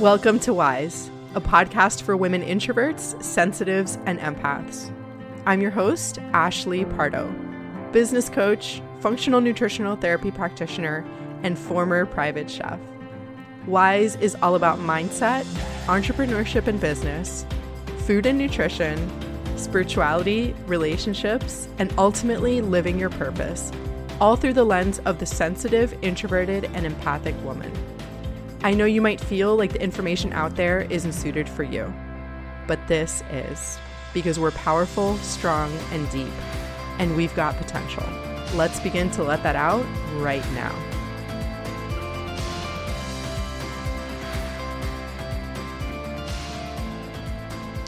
Welcome to Wise, a podcast for women introverts, sensitives, and empaths. I'm your host, Ashley Pardo, business coach, functional nutritional therapy practitioner, and former private chef. Wise is all about mindset, entrepreneurship and business, food and nutrition, spirituality, relationships, and ultimately living your purpose, all through the lens of the sensitive, introverted, and empathic woman. I know you might feel like the information out there isn't suited for you, but this is because we're powerful, strong, and deep, and we've got potential. Let's begin to let that out right now.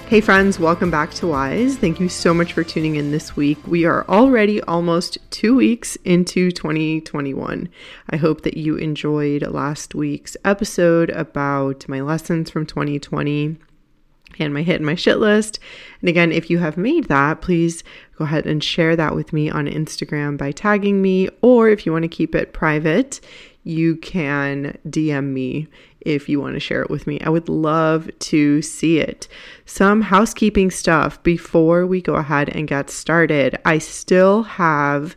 Hey, friends, welcome back to Wise. Thank you so much for tuning in this week. We are already almost two weeks into 2021. I hope that you enjoyed last week's episode about my lessons from 2020 and my hit and my shit list. And again, if you have made that, please go ahead and share that with me on Instagram by tagging me, or if you want to keep it private, you can DM me if you want to share it with me. I would love to see it. Some housekeeping stuff before we go ahead and get started. I still have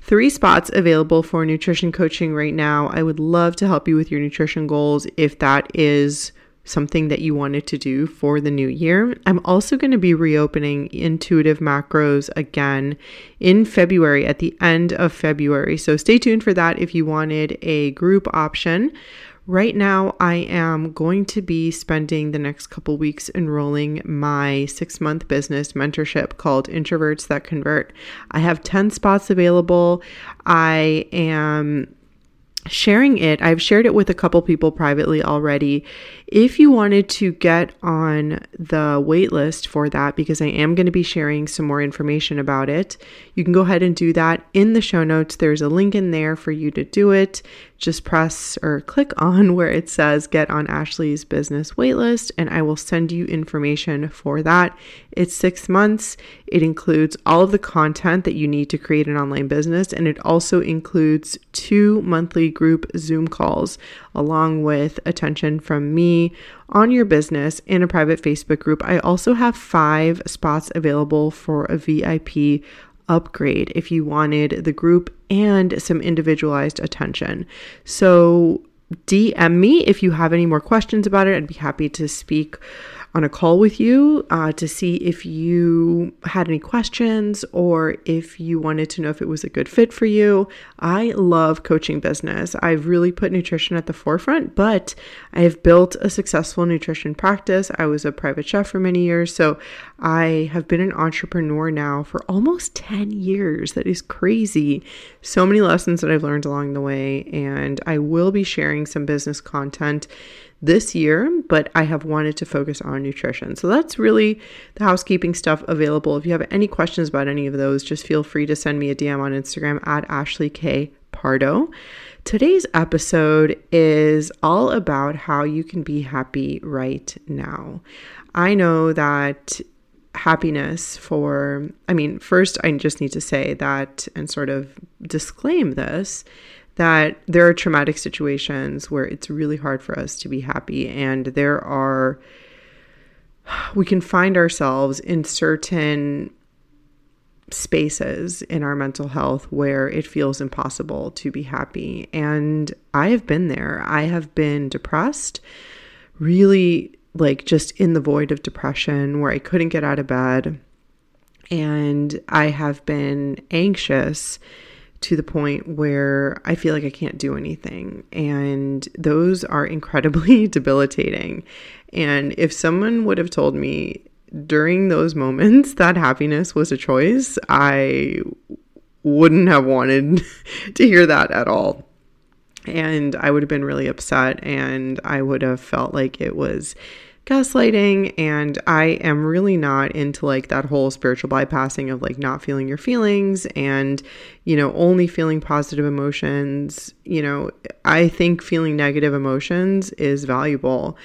three spots available for nutrition coaching right now. I would love to help you with your nutrition goals if that is something that you wanted to do for the new year. I'm also going to be reopening intuitive macros again in February at the end of February. So stay tuned for that if you wanted a group option. Right now, I am going to be spending the next couple weeks enrolling my six month business mentorship called Introverts That Convert. I have 10 spots available. I am sharing it. I've shared it with a couple people privately already. If you wanted to get on the wait list for that, because I am going to be sharing some more information about it, you can go ahead and do that in the show notes. There's a link in there for you to do it. Just press or click on where it says get on Ashley's business waitlist, and I will send you information for that. It's six months. It includes all of the content that you need to create an online business, and it also includes two monthly group Zoom calls along with attention from me on your business in a private Facebook group. I also have five spots available for a VIP upgrade if you wanted the group and some individualized attention. So DM me if you have any more questions about it. I'd be happy to speak on a call with you uh, to see if you had any questions or if you wanted to know if it was a good fit for you. I love coaching business. I've really put nutrition at the forefront, but I have built a successful nutrition practice. I was a private chef for many years, so I have been an entrepreneur now for almost 10 years. That is crazy. So many lessons that I've learned along the way, and I will be sharing some business content this year, but I have wanted to focus on nutrition. So that's really the housekeeping stuff available. If you have any questions about any of those, just feel free to send me a DM on Instagram at Ashley K. Pardo. Today's episode is all about how you can be happy right now. I know that happiness for, I mean, first, I just need to say that and sort of disclaim this that there are traumatic situations where it's really hard for us to be happy and there are we can find ourselves in certain spaces in our mental health where it feels impossible to be happy and I have been there. I have been depressed, really like just in the void of depression where I couldn't get out of bed and I have been anxious to the point where I feel like I can't do anything. And those are incredibly debilitating. And if someone would have told me during those moments that happiness was a choice, I wouldn't have wanted to hear that at all. And I would have been really upset and I would have felt like it was gaslighting and I am really not into like that whole spiritual bypassing of like not feeling your feelings and you know only feeling positive emotions. You know I think feeling negative emotions is valuable.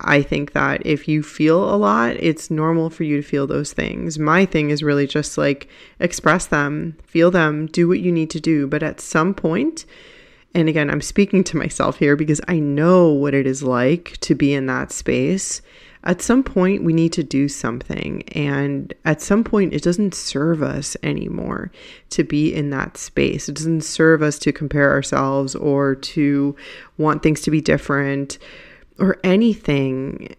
I think that if you feel a lot it's normal for you to feel those things. My thing is really just like express them feel them do what you need to do. But at some point and again, I'm speaking to myself here because I know what it is like to be in that space. At some point, we need to do something. And at some point, it doesn't serve us anymore to be in that space. It doesn't serve us to compare ourselves or to want things to be different or anything.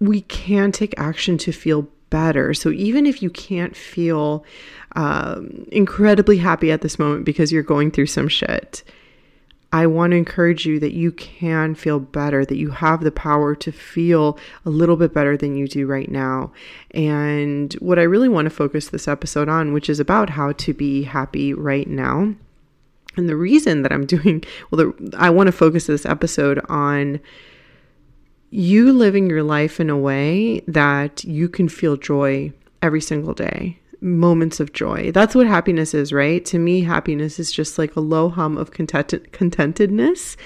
We can take action to feel better. So even if you can't feel um, incredibly happy at this moment because you're going through some shit, I want to encourage you that you can feel better, that you have the power to feel a little bit better than you do right now. And what I really want to focus this episode on, which is about how to be happy right now. And the reason that I'm doing, well, the, I want to focus this episode on you living your life in a way that you can feel joy every single day moments of joy. That's what happiness is, right? To me, happiness is just like a low hum of content- contentedness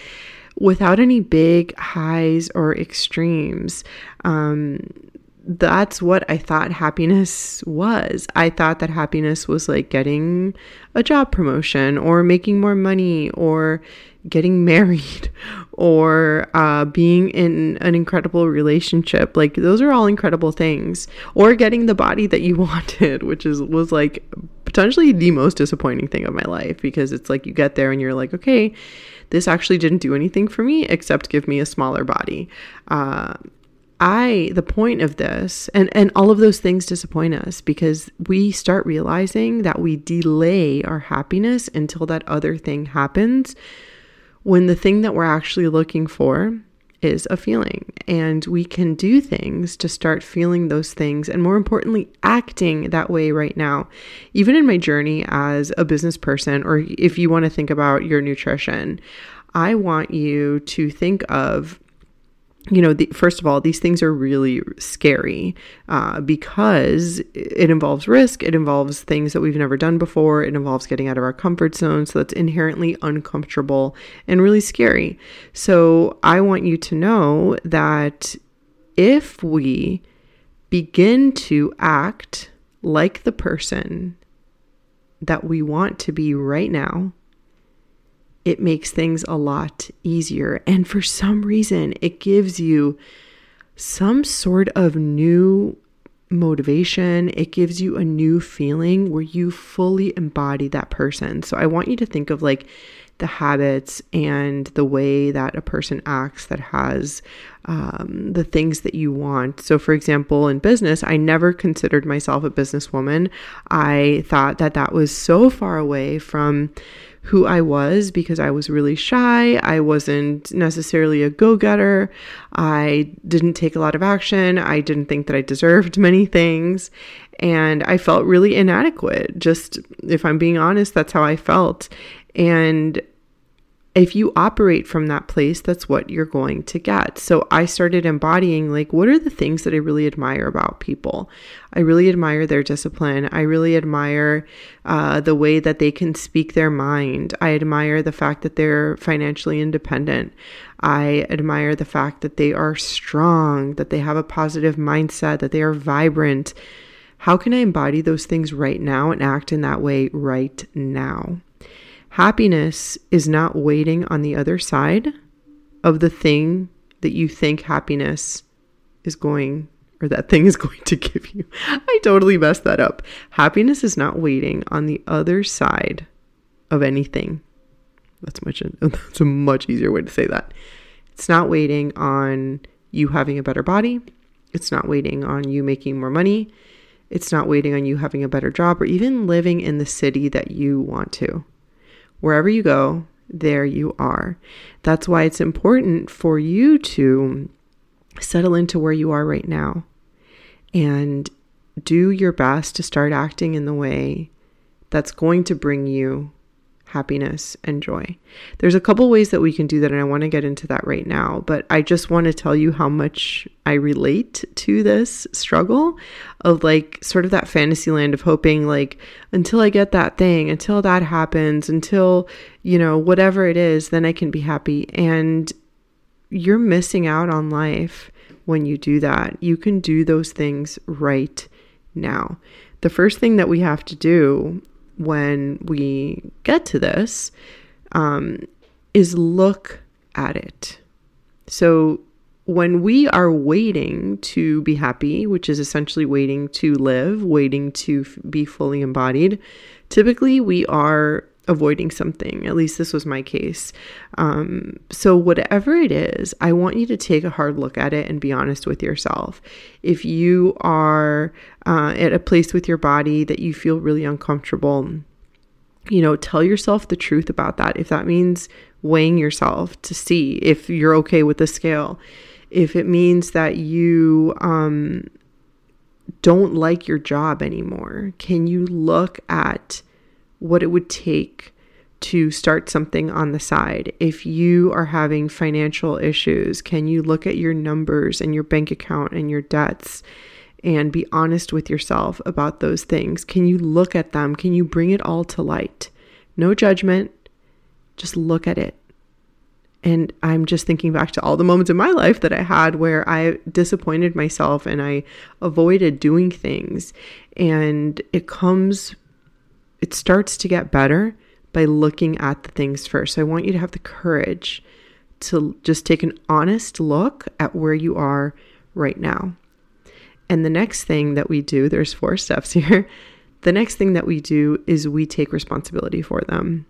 without any big highs or extremes. Um, that's what I thought happiness was. I thought that happiness was like getting a job promotion or making more money or getting married or uh, being in an incredible relationship. Like those are all incredible things. Or getting the body that you wanted, which is was like potentially the most disappointing thing of my life because it's like you get there and you're like, okay, this actually didn't do anything for me except give me a smaller body. Uh, I the point of this and and all of those things disappoint us because we start realizing that we delay our happiness until that other thing happens when the thing that we're actually looking for is a feeling. And we can do things to start feeling those things and more importantly acting that way right now even in my journey as a business person or if you want to think about your nutrition I want you to think of you know, the, first of all, these things are really scary uh, because it involves risk. It involves things that we've never done before. It involves getting out of our comfort zone. So that's inherently uncomfortable and really scary. So I want you to know that if we begin to act like the person that we want to be right now, it makes things a lot easier. And for some reason, it gives you some sort of new motivation. It gives you a new feeling where you fully embody that person. So I want you to think of like the habits and the way that a person acts that has um, the things that you want. So, for example, in business, I never considered myself a businesswoman. I thought that that was so far away from who I was because I was really shy. I wasn't necessarily a go getter. I didn't take a lot of action. I didn't think that I deserved many things. And I felt really inadequate. Just if I'm being honest, that's how I felt. And if you operate from that place, that's what you're going to get. So I started embodying like, what are the things that I really admire about people? I really admire their discipline. I really admire uh, the way that they can speak their mind. I admire the fact that they're financially independent. I admire the fact that they are strong, that they have a positive mindset, that they are vibrant. How can I embody those things right now and act in that way right now? Happiness is not waiting on the other side of the thing that you think happiness is going or that thing is going to give you. I totally messed that up. Happiness is not waiting on the other side of anything. That's much that's a much easier way to say that. It's not waiting on you having a better body. It's not waiting on you making more money. It's not waiting on you having a better job or even living in the city that you want to. Wherever you go, there you are. That's why it's important for you to settle into where you are right now and do your best to start acting in the way that's going to bring you happiness, and joy. There's a couple ways that we can do that, and I want to get into that right now. But I just want to tell you how much I relate to this struggle of like sort of that fantasy land of hoping, like, until I get that thing, until that happens, until, you know, whatever it is, then I can be happy. And you're missing out on life when you do that. You can do those things right now. The first thing that we have to do when we get to this um, is look at it. So when we are waiting to be happy, which is essentially waiting to live, waiting to f- be fully embodied, typically we are avoiding something. At least this was my case. Um, so, whatever it is, I want you to take a hard look at it and be honest with yourself. If you are uh, at a place with your body that you feel really uncomfortable, you know, tell yourself the truth about that. If that means weighing yourself to see if you're okay with the scale, if it means that you um, don't like your job anymore, can you look at what it would take to start something on the side? If you are having financial issues, can you look at your numbers and your bank account and your debts? And be honest with yourself about those things. Can you look at them? Can you bring it all to light? No judgment, just look at it and I'm just thinking back to all the moments in my life that I had where I disappointed myself and I avoided doing things. And it comes, it starts to get better by looking at the things first. So I want you to have the courage to just take an honest look at where you are right now. And the next thing that we do, there's four steps here. The next thing that we do is we take responsibility for them.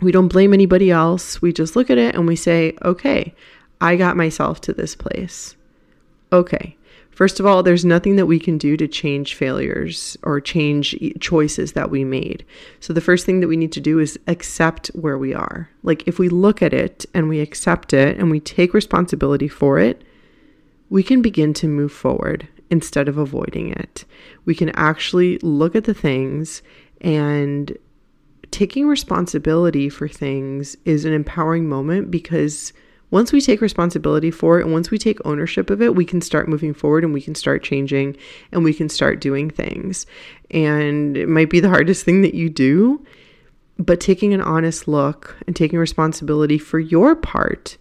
We don't blame anybody else. We just look at it and we say, okay, I got myself to this place. Okay. First of all, there's nothing that we can do to change failures or change choices that we made. So, the first thing that we need to do is accept where we are. Like, if we look at it and we accept it and we take responsibility for it, we can begin to move forward instead of avoiding it. We can actually look at the things and taking responsibility for things is an empowering moment because once we take responsibility for it and once we take ownership of it, we can start moving forward and we can start changing and we can start doing things. And it might be the hardest thing that you do, but taking an honest look and taking responsibility for your part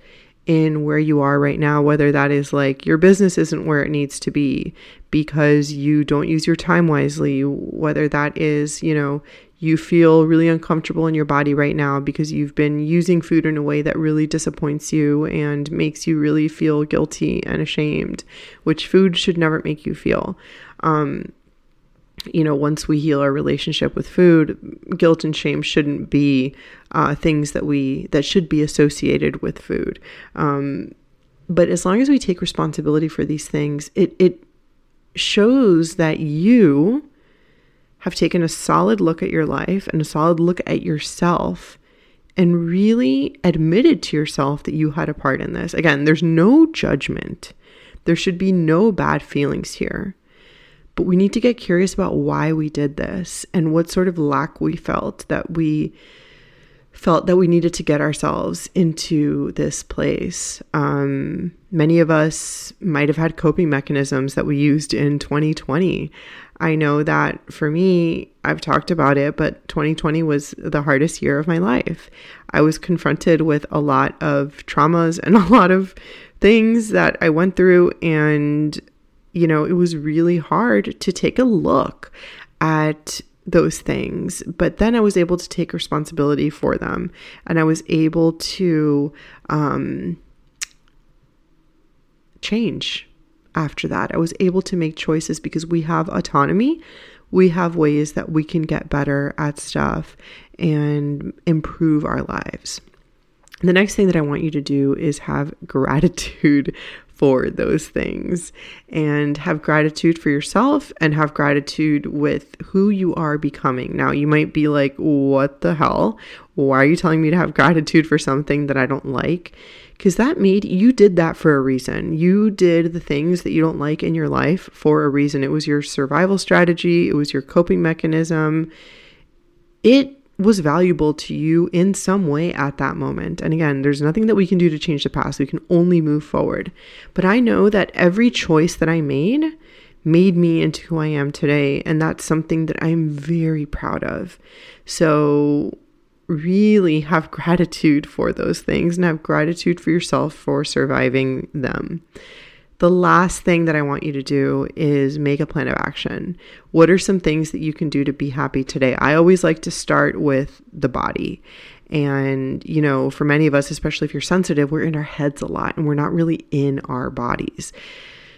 in where you are right now, whether that is like your business isn't where it needs to be because you don't use your time wisely, whether that is, you know, you feel really uncomfortable in your body right now because you've been using food in a way that really disappoints you and makes you really feel guilty and ashamed, which food should never make you feel. Um, you know, once we heal our relationship with food, guilt and shame shouldn't be uh, things that we that should be associated with food. Um, but as long as we take responsibility for these things, it it shows that you have taken a solid look at your life and a solid look at yourself and really admitted to yourself that you had a part in this. Again, there's no judgment. There should be no bad feelings here. But we need to get curious about why we did this and what sort of lack we felt that we felt that we needed to get ourselves into this place. Um, many of us might have had coping mechanisms that we used in 2020. I know that for me, I've talked about it, but 2020 was the hardest year of my life. I was confronted with a lot of traumas and a lot of things that I went through. And, you know, it was really hard to take a look at those things. But then I was able to take responsibility for them and I was able to um, change after that. I was able to make choices because we have autonomy. We have ways that we can get better at stuff and improve our lives. The next thing that I want you to do is have gratitude for those things and have gratitude for yourself and have gratitude with who you are becoming. Now, you might be like, What the hell? Why are you telling me to have gratitude for something that I don't like? because that made you did that for a reason. You did the things that you don't like in your life for a reason. It was your survival strategy, it was your coping mechanism. It was valuable to you in some way at that moment. And again, there's nothing that we can do to change the past. We can only move forward. But I know that every choice that I made made me into who I am today. And that's something that I'm very proud of. So really have gratitude for those things and have gratitude for yourself for surviving them. The last thing that I want you to do is make a plan of action. What are some things that you can do to be happy today? I always like to start with the body. And, you know, for many of us, especially if you're sensitive, we're in our heads a lot and we're not really in our bodies.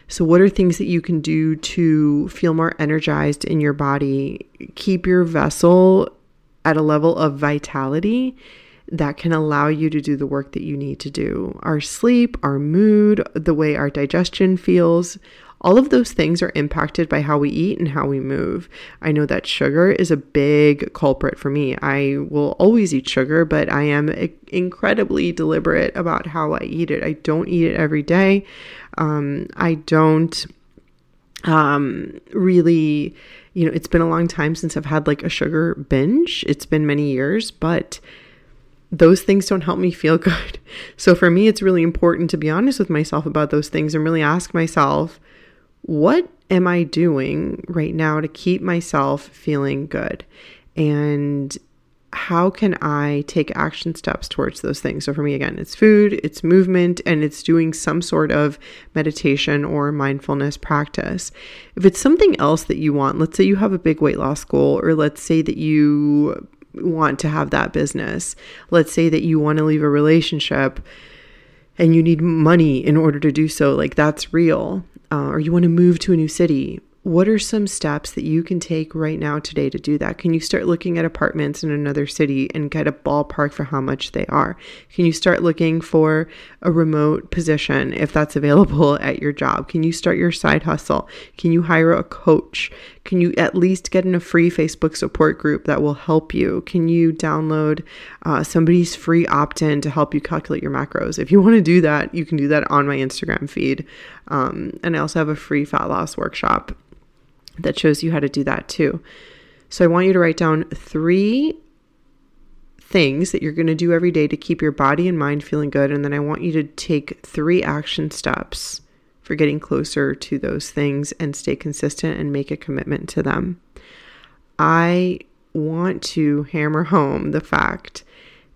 So, what are things that you can do to feel more energized in your body? Keep your vessel at a level of vitality that can allow you to do the work that you need to do. Our sleep, our mood, the way our digestion feels, all of those things are impacted by how we eat and how we move. I know that sugar is a big culprit for me. I will always eat sugar, but I am incredibly deliberate about how I eat it. I don't eat it every day. Um, I don't um, really, you know, it's been a long time since I've had like a sugar binge. It's been many years, but those things don't help me feel good. So for me, it's really important to be honest with myself about those things and really ask myself, what am I doing right now to keep myself feeling good? And how can I take action steps towards those things? So, for me, again, it's food, it's movement, and it's doing some sort of meditation or mindfulness practice. If it's something else that you want, let's say you have a big weight loss goal, or let's say that you want to have that business, let's say that you want to leave a relationship and you need money in order to do so, like that's real uh, or you want to move to a new city, what are some steps that you can take right now today to do that? Can you start looking at apartments in another city and get a ballpark for how much they are? Can you start looking for a remote position if that's available at your job? Can you start your side hustle? Can you hire a coach? Can you at least get in a free Facebook support group that will help you? Can you download uh, somebody's free opt in to help you calculate your macros? If you want to do that, you can do that on my Instagram feed. Um, and I also have a free fat loss workshop that shows you how to do that too. So I want you to write down three things that you're going to do every day to keep your body and mind feeling good. And then I want you to take three action steps for getting closer to those things and stay consistent and make a commitment to them. I want to hammer home the fact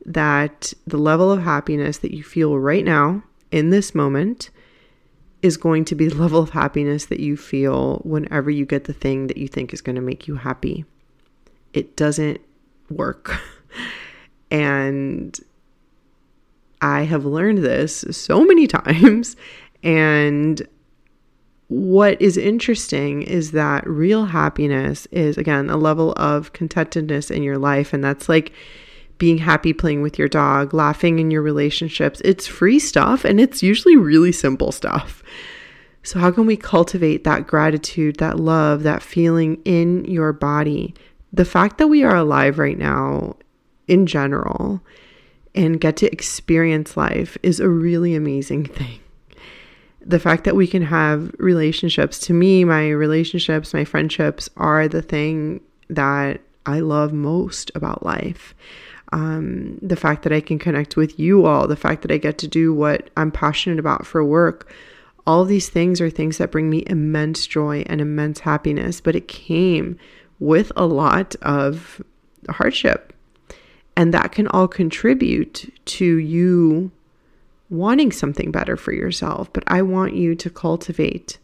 that the level of happiness that you feel right now in this moment is going to be the level of happiness that you feel whenever you get the thing that you think is going to make you happy. It doesn't work. and I have learned this so many times. And what is interesting is that real happiness is, again, a level of contentedness in your life. And that's like, being happy playing with your dog, laughing in your relationships. It's free stuff and it's usually really simple stuff. So, how can we cultivate that gratitude, that love, that feeling in your body? The fact that we are alive right now in general and get to experience life is a really amazing thing. The fact that we can have relationships, to me, my relationships, my friendships are the thing that I love most about life um, the fact that I can connect with you all, the fact that I get to do what I'm passionate about for work. All these things are things that bring me immense joy and immense happiness, but it came with a lot of hardship. And that can all contribute to you wanting something better for yourself. But I want you to cultivate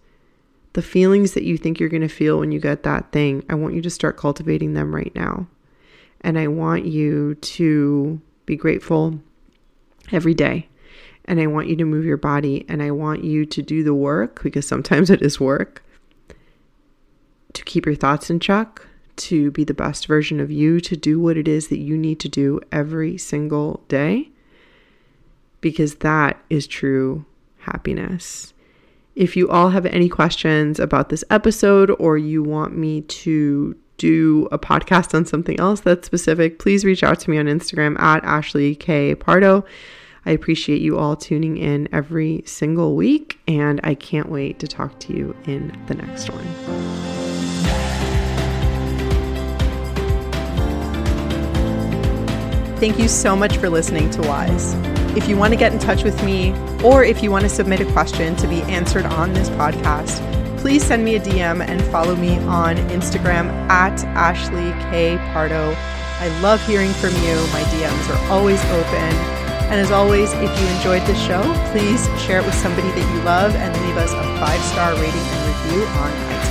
the feelings that you think you're going to feel when you get that thing. I want you to start cultivating them right now. And I want you to be grateful every day. And I want you to move your body and I want you to do the work because sometimes it is work to keep your thoughts in check, to be the best version of you, to do what it is that you need to do every single day because that is true happiness. If you all have any questions about this episode or you want me to do a podcast on something else that's specific, please reach out to me on Instagram at Ashley K. Pardo. I appreciate you all tuning in every single week, and I can't wait to talk to you in the next one. Thank you so much for listening to Wise. If you want to get in touch with me, or if you want to submit a question to be answered on this podcast, please send me a DM and follow me on Instagram at Ashley K. Pardo. I love hearing from you. My DMs are always open. And as always, if you enjoyed the show, please share it with somebody that you love and leave us a five star rating and review on iTunes.